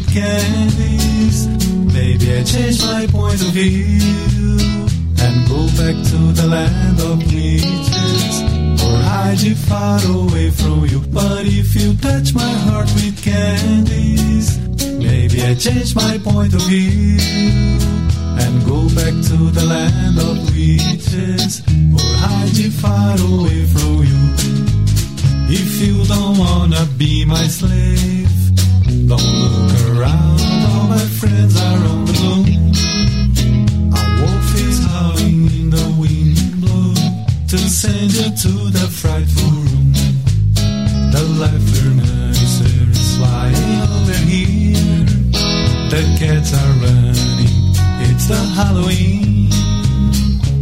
With candies, maybe I change my point of view and go back to the land of witches or hide far away from you. But if you touch my heart with candies, maybe I change my point of view and go back to the land of witches or hide you far away from you. If you don't wanna be my slave, my friends are on the moon. A wolf is howling in the wind to send you to the frightful room. The laughter nurser is flying over here. The cats are running. It's the Halloween.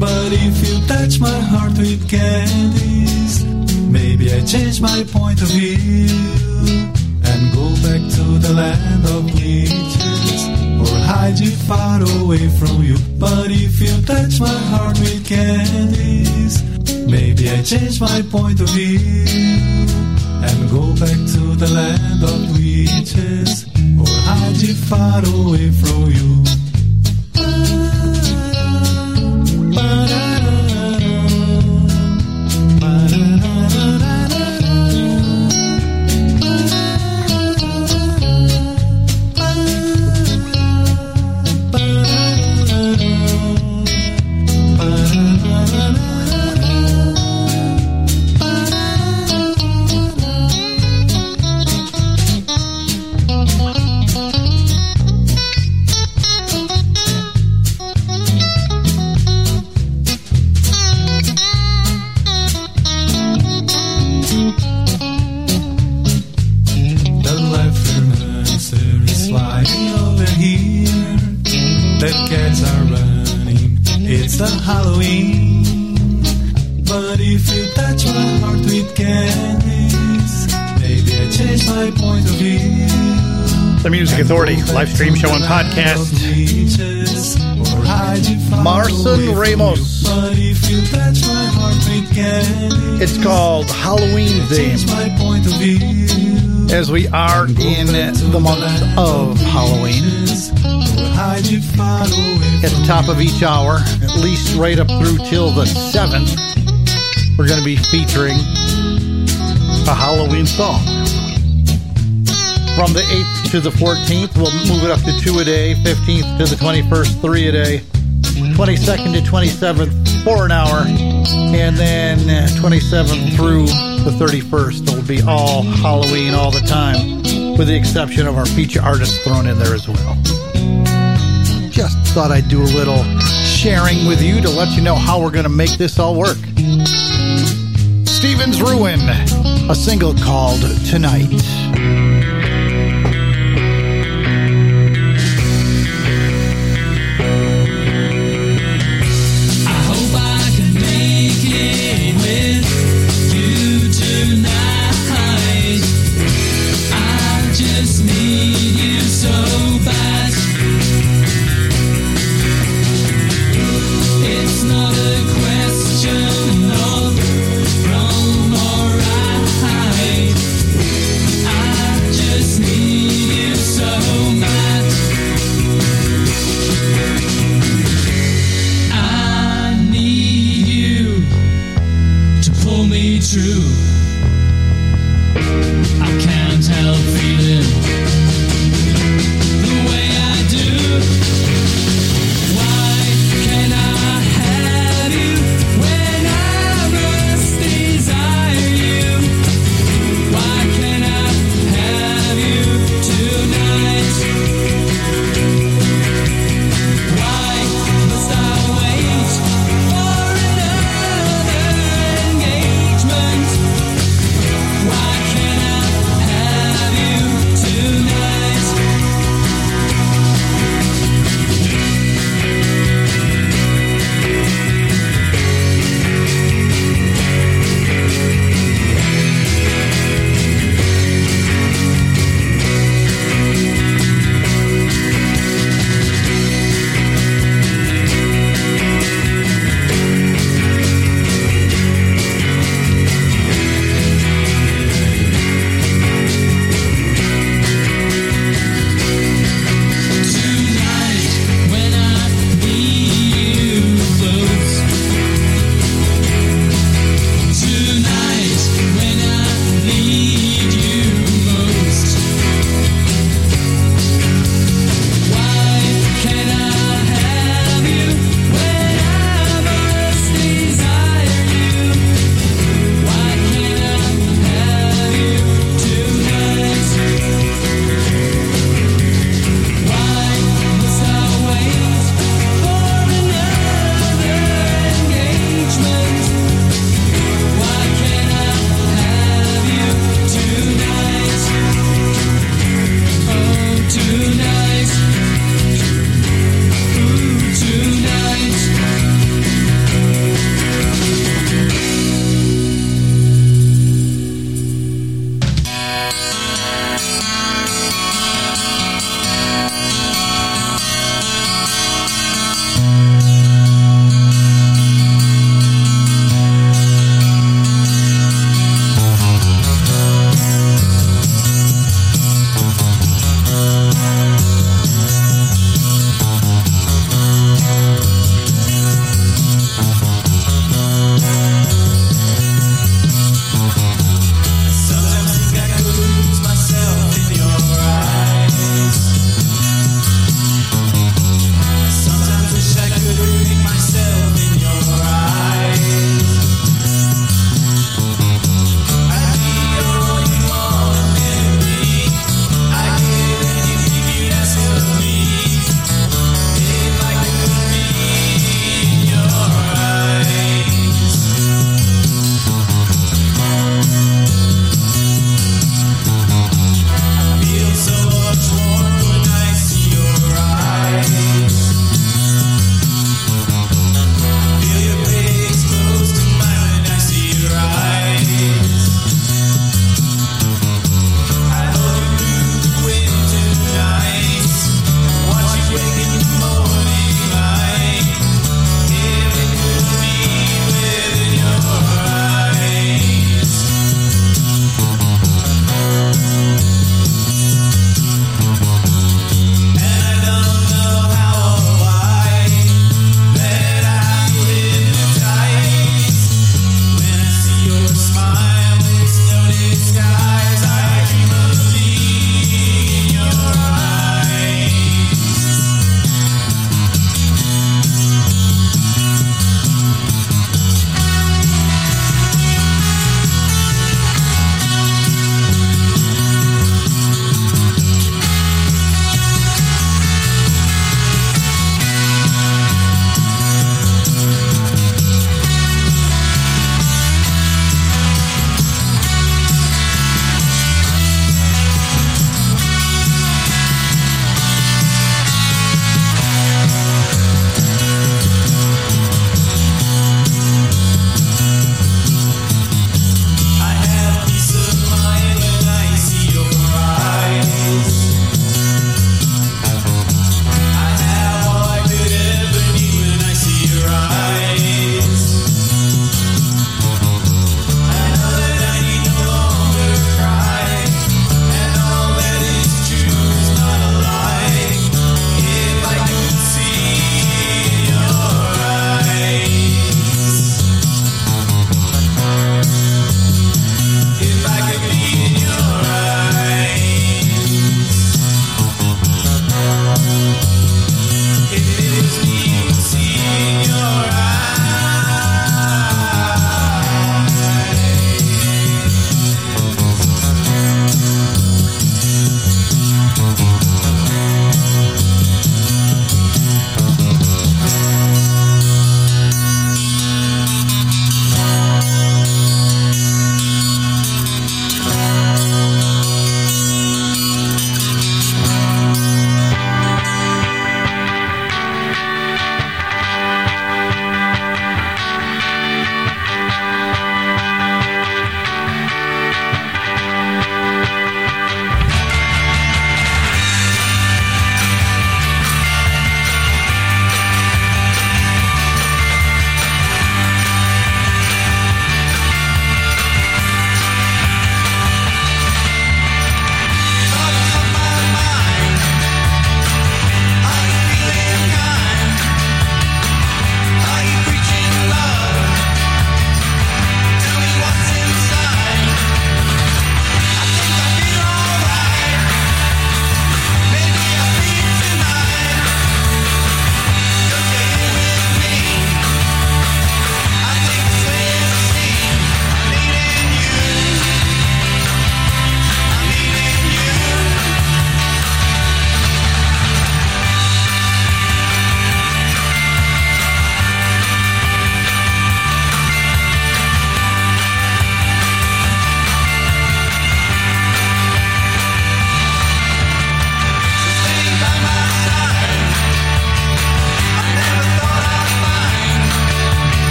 But if you touch my heart with candies, maybe I change my point of view and go back to the land of witches or hide you far away from you. But if you touch my heart with candies, maybe I change my point of view and go back to the land of witches or hide you far away from you. Podcast. Marcin Ramos. It's called Halloween Theme as we are in the month of Halloween. At the top of each hour, at least right up through till the 7th, we're going to be featuring a Halloween song. From the 8th to the 14th, we'll move it up to two a day, 15th to the 21st, three a day, 22nd to 27th, four an hour, and then uh, 27th through the 31st. It'll be all Halloween all the time, with the exception of our feature artists thrown in there as well. Just thought I'd do a little sharing with you to let you know how we're going to make this all work. Stephen Druin, a single called Tonight.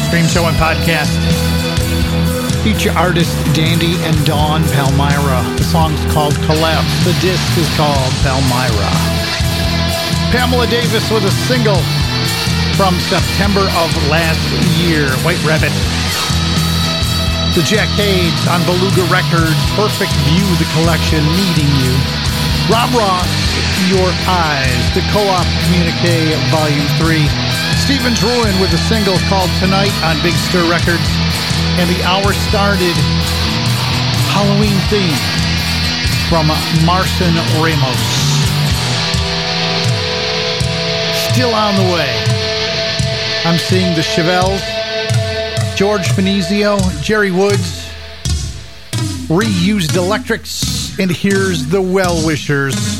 live stream show and podcast. Feature artist Dandy and Dawn Palmyra. The song's called Collapse. The disc is called Palmyra. Pamela Davis with a single from September of last year, White Rabbit. The Jack Cades on Beluga Records, Perfect View, the collection, Needing You. Rob Ross, Your Eyes, the Co-op Communique, Volume 3. Stephen Druin with a single called Tonight on Big Stir Records. And the hour started Halloween theme from Marcin Ramos. Still on the way. I'm seeing the Chevelles, George Finizio, Jerry Woods, reused electrics, and here's the Well Wishers.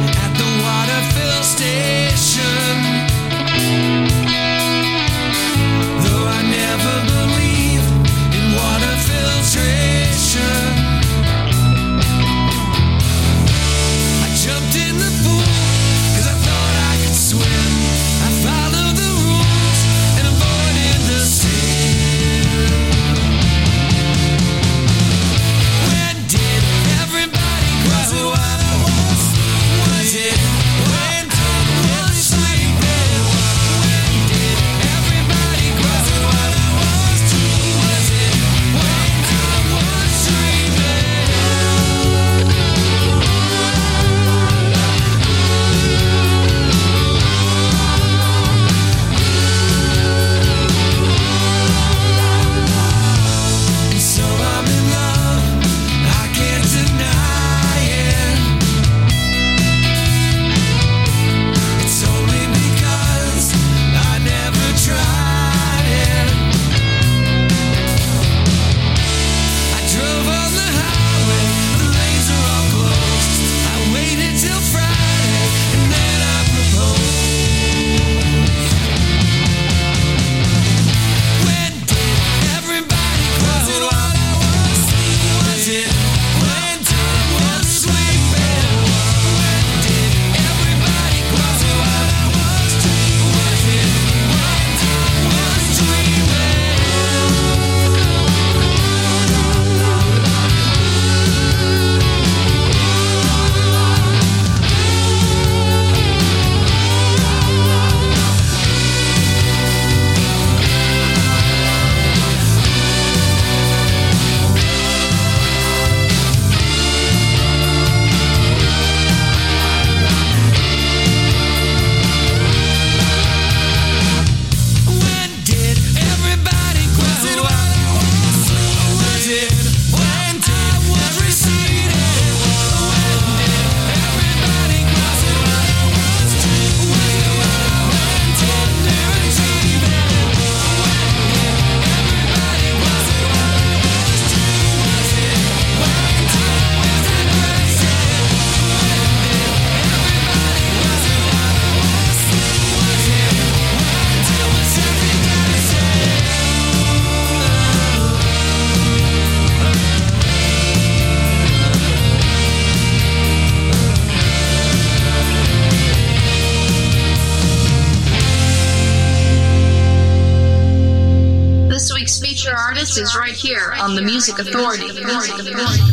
on the Music Authority. Music Authority.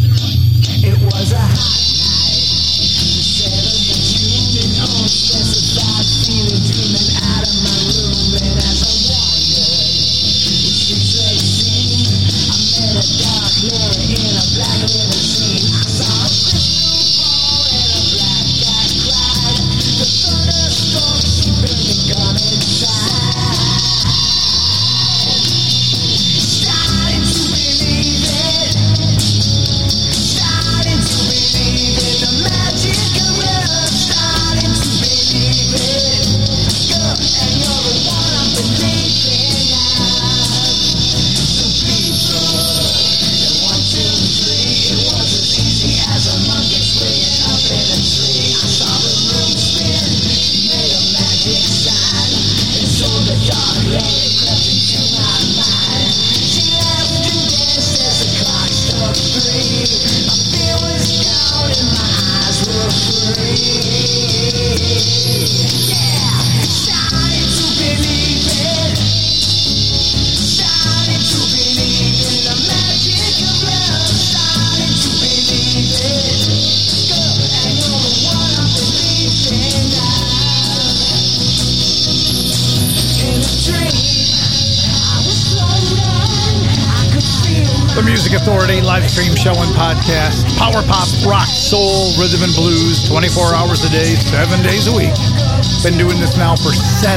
It was a The Music Authority live stream show and podcast. Power pop, rock, soul, rhythm and blues, 24 hours a day, 7 days a week. Been doing this now for 7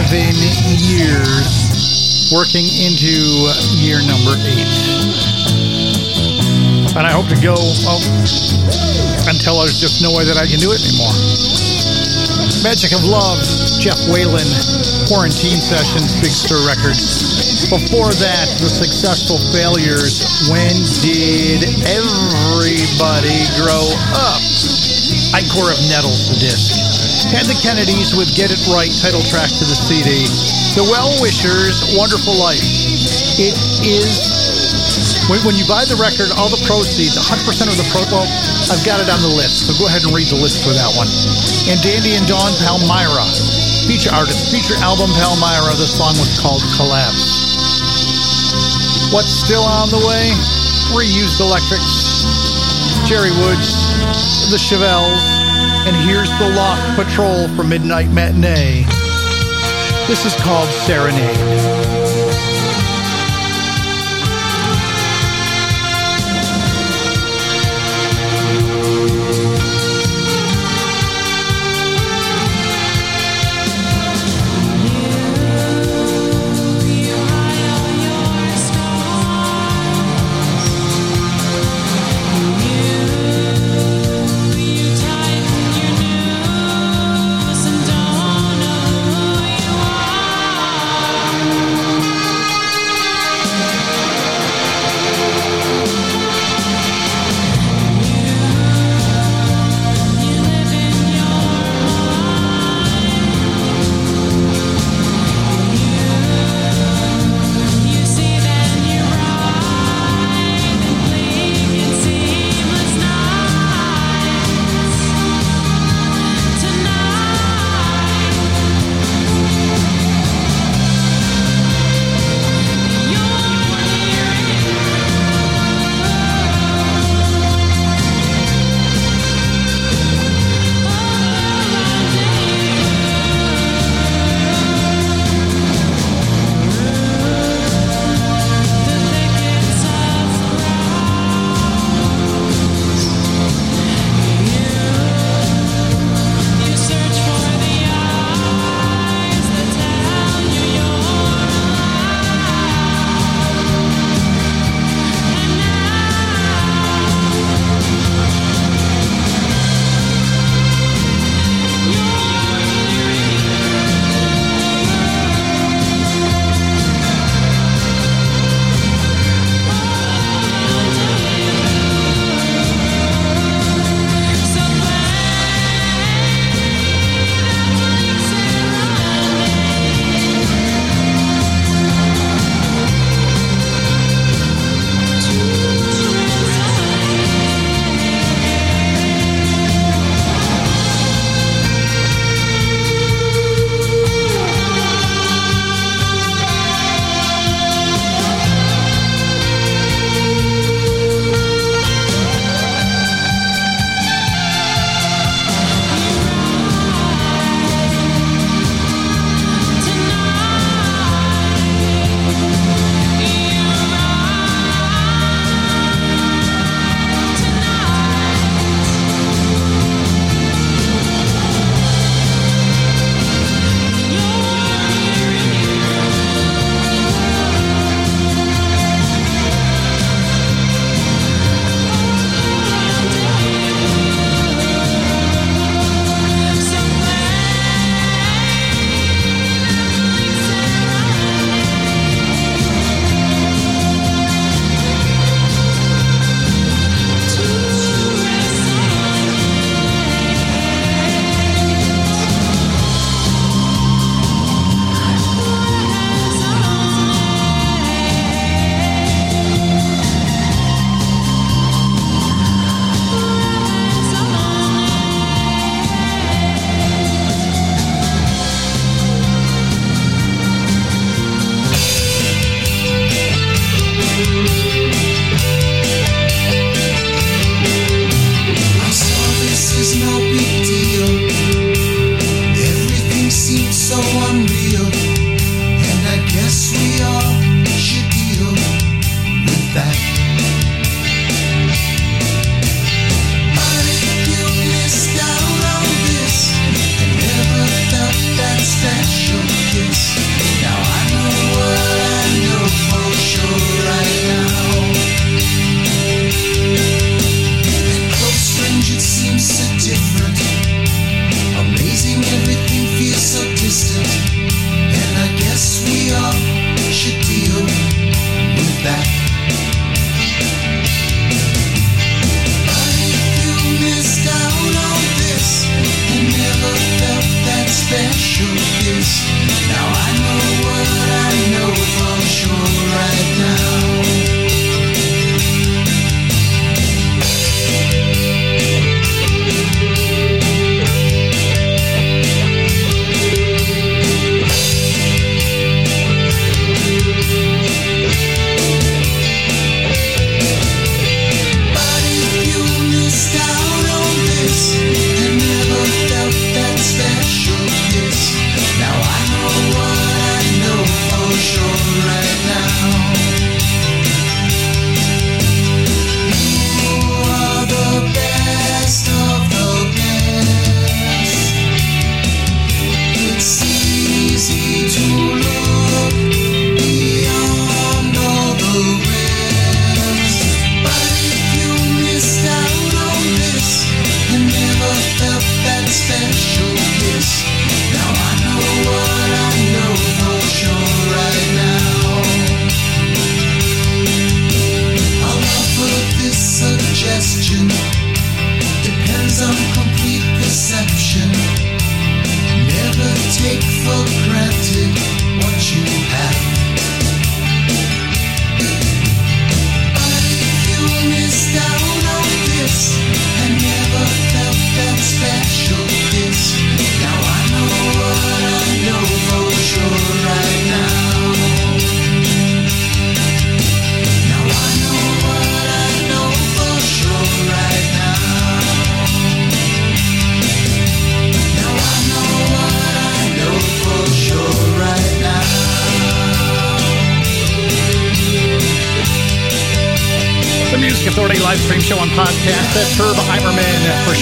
years, working into year number 8. And I hope to go well, until there's just no way that I can do it anymore. Magic of Love, Jeff Whalen, Quarantine Sessions, Big Stir Records. Before that, the successful failures. When did everybody grow up? Encore of Nettles, the disc. Had the Kennedys with Get It Right, title track to the CD. The Well Wishers, Wonderful Life. It is when, when you buy the record, all the proceeds, 100% of the pro, well, I've got it on the list, so go ahead and read the list for that one. And Dandy and Dawn Palmyra, feature artist, feature album Palmyra. The song was called Collapse. What's still on the way? Reused Electrics, Jerry Woods, the Chevelles, and here's the Lost Patrol for Midnight Matinee. This is called Serenade.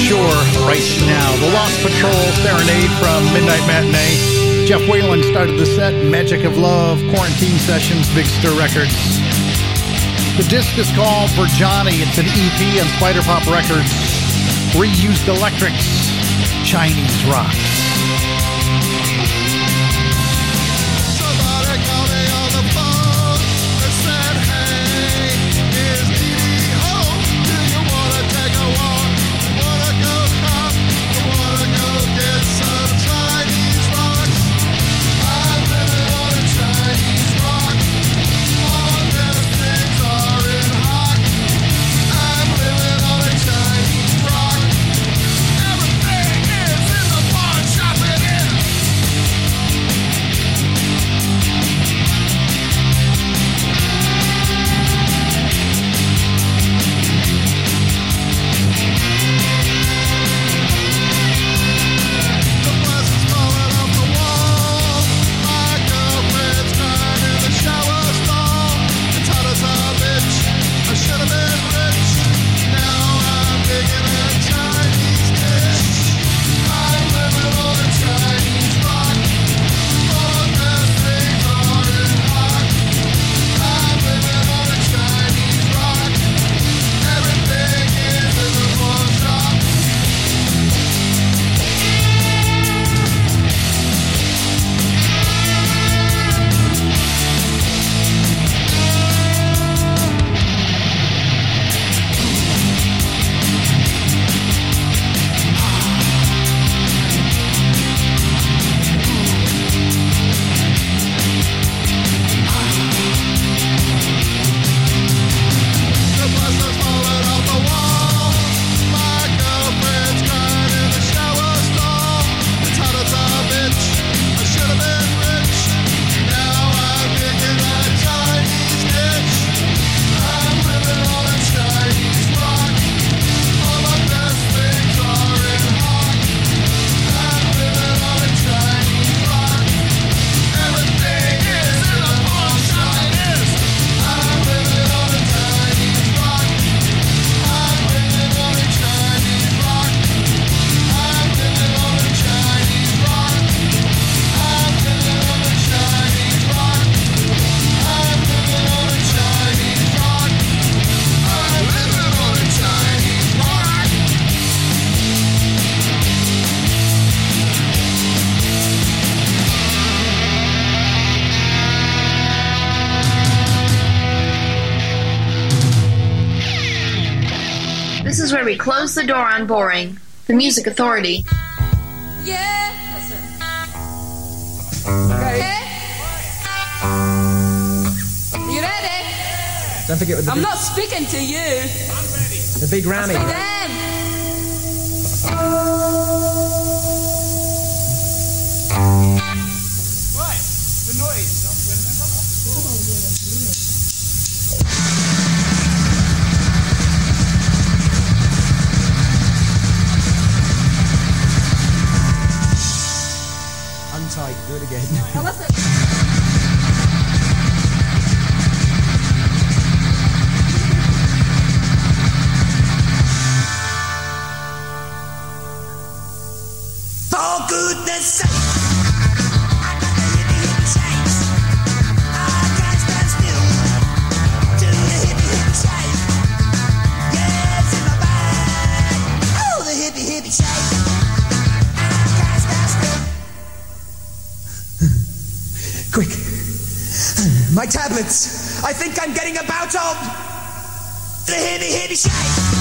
Shore right now. The Lost Patrol Serenade from Midnight Matinee. Jeff Whalen started the set. Magic of Love, Quarantine Sessions, Big Stir Records. The disc is called For Johnny. It's an EP on Spyderpop Records. Reused Electrics, Chinese Rocks. John Boring, The Music Authority. Yeah. Ready? Okay. You ready? Don't forget with the I'm big, not speaking to you. I'm ready. The big Grammy. tablets. I think I'm getting about of the heavy, heavy shake.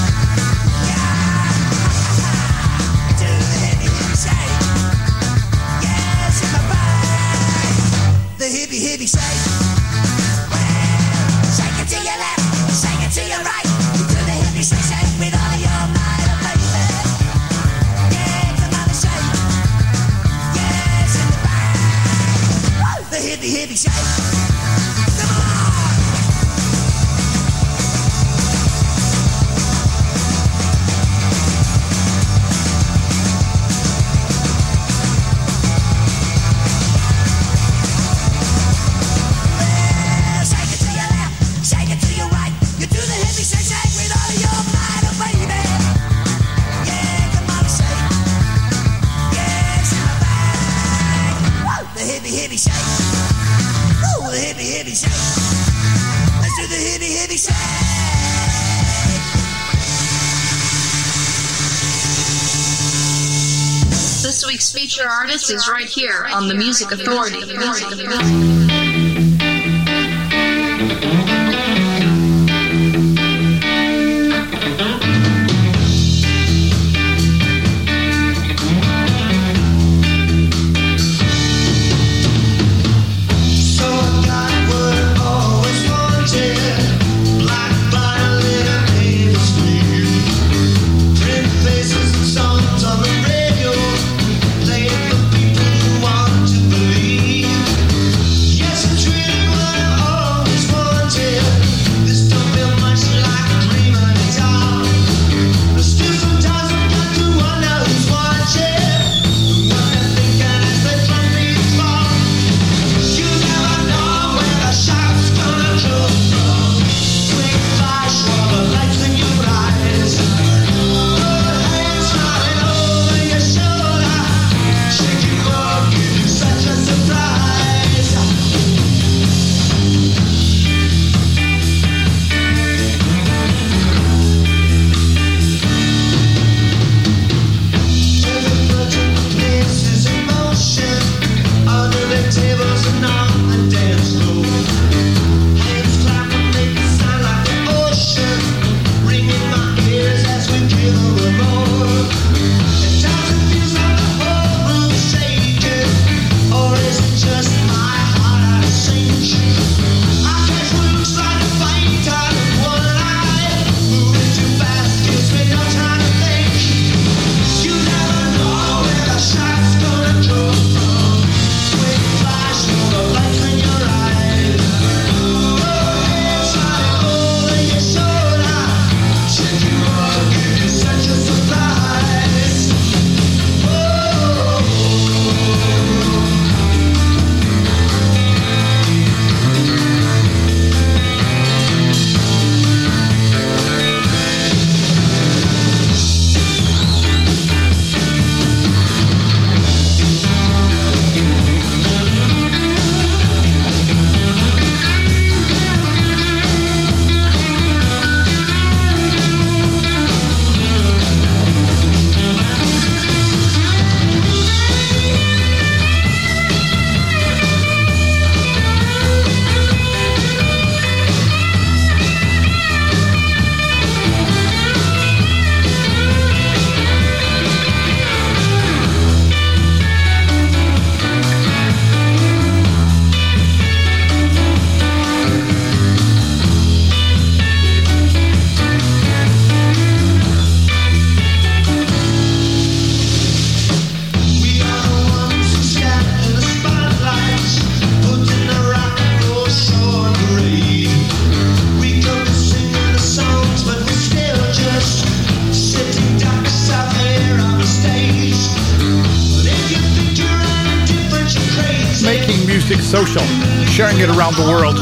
Artist is right here on the Music Authority. Music Authority.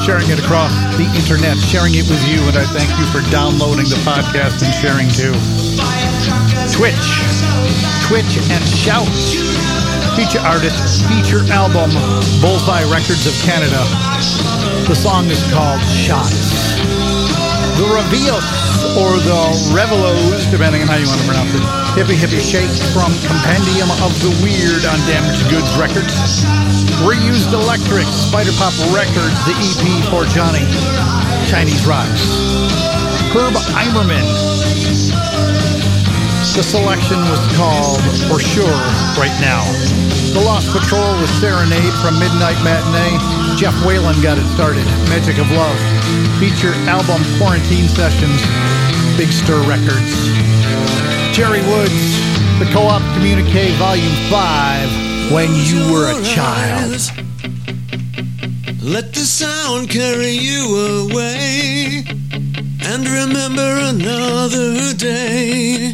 Sharing it across the internet, sharing it with you. And I thank you for downloading the podcast and sharing too. Twitch, Twitch and Shout. Feature artist, feature album, Bullseye Records of Canada. The song is called Shots. The Reveals, or the Revelos, depending on how you want to pronounce it. Hippie Hippie Shake from Compendium of the Weird on Damaged Goods Records. Reused Electric, Spyderpop Records, the EP for Johnny. Chinese Rocks. Herb Eimerman. The selection was called For Sure Right Now. The Lost Patrol with Serenade from Midnight Matinee. Jeff Whalen got it started. Magic of Love. Feature album Quarantine Sessions. Big Stir Records. Jerry Woods. The Co-op Communique Volume 5. When You Were a Child. Let the sound carry you away and remember another day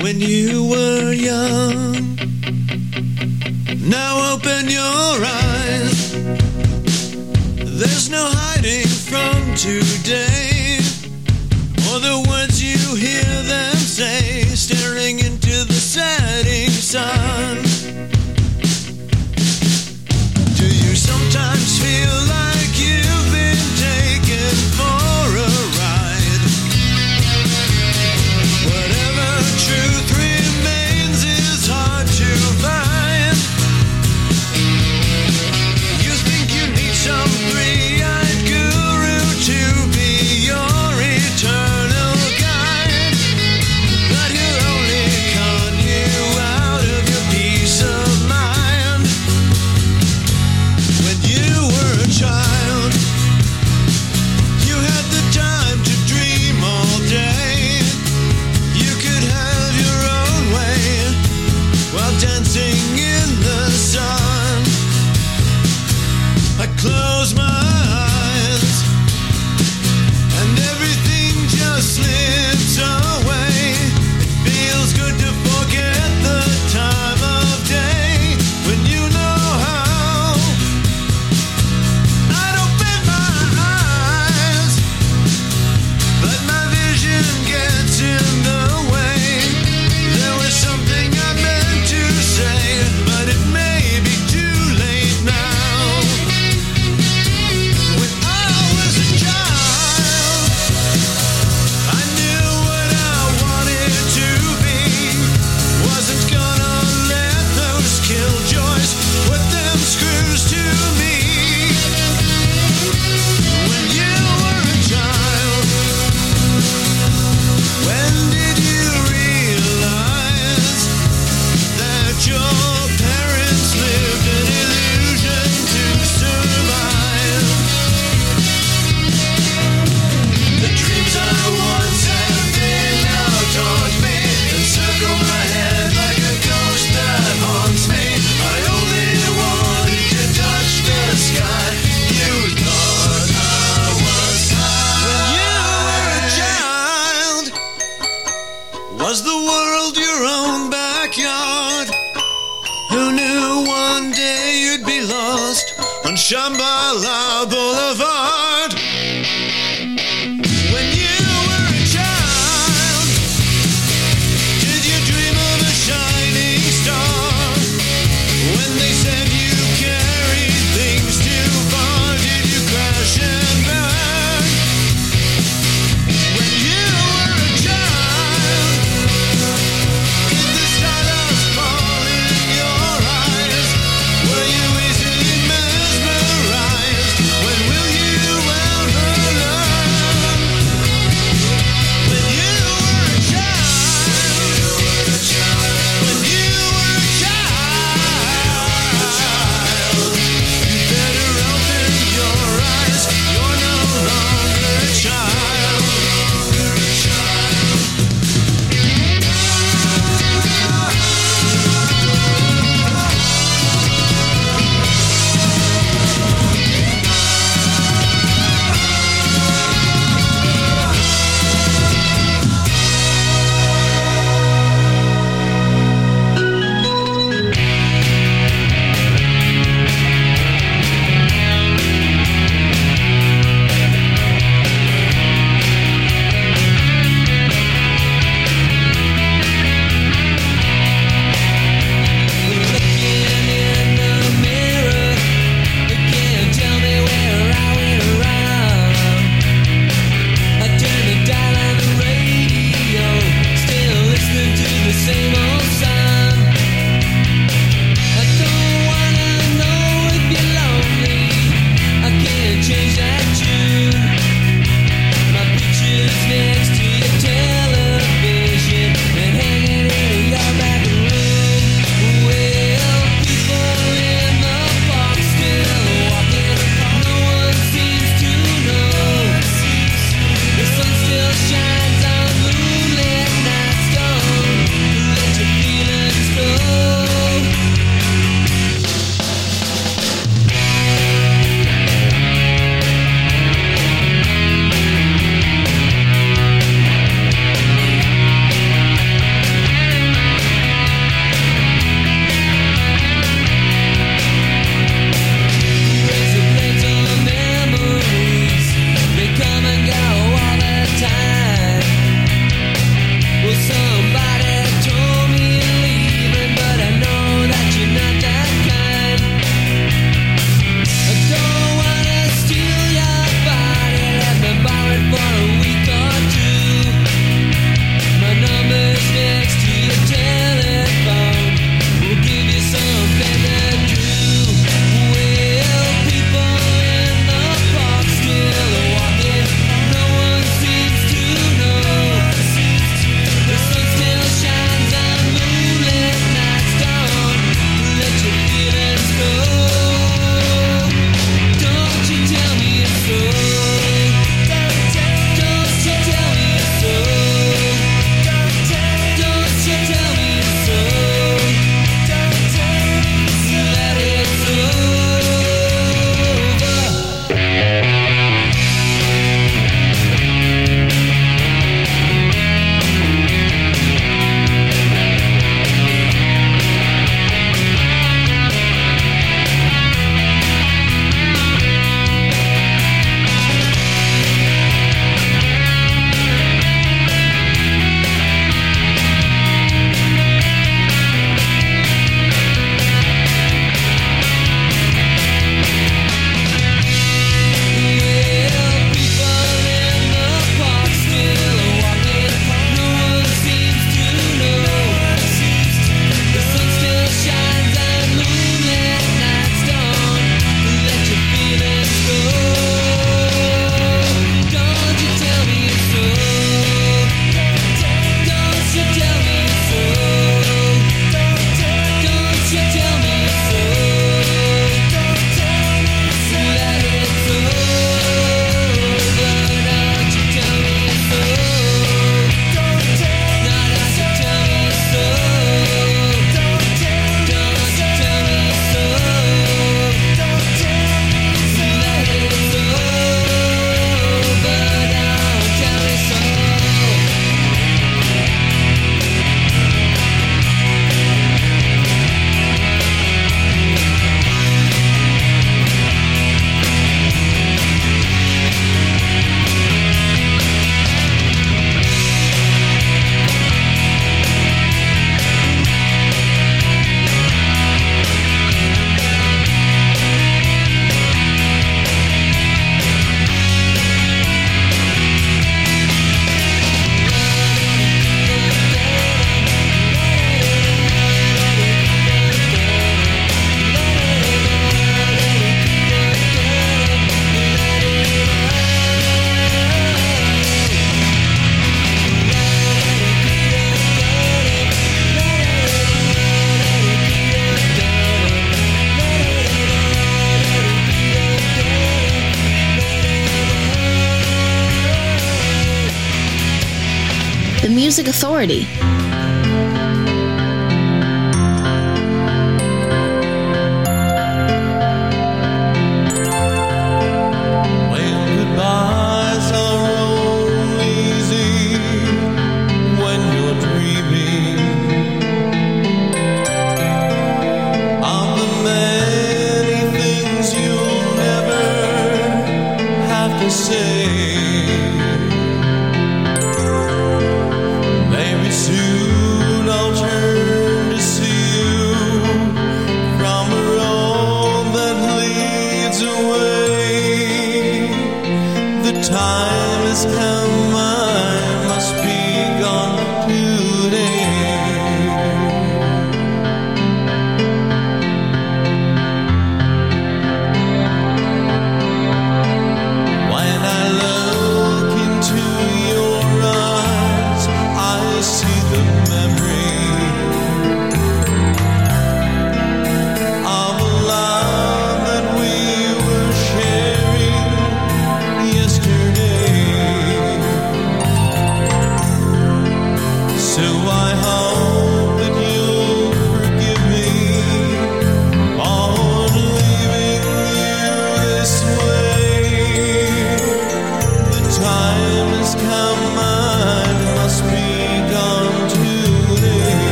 when you were young. Now open your eyes. There's no hiding from today or the words you hear them say, staring into the setting sun. Do you sometimes feel like you've been taken for a ride? Whatever truth.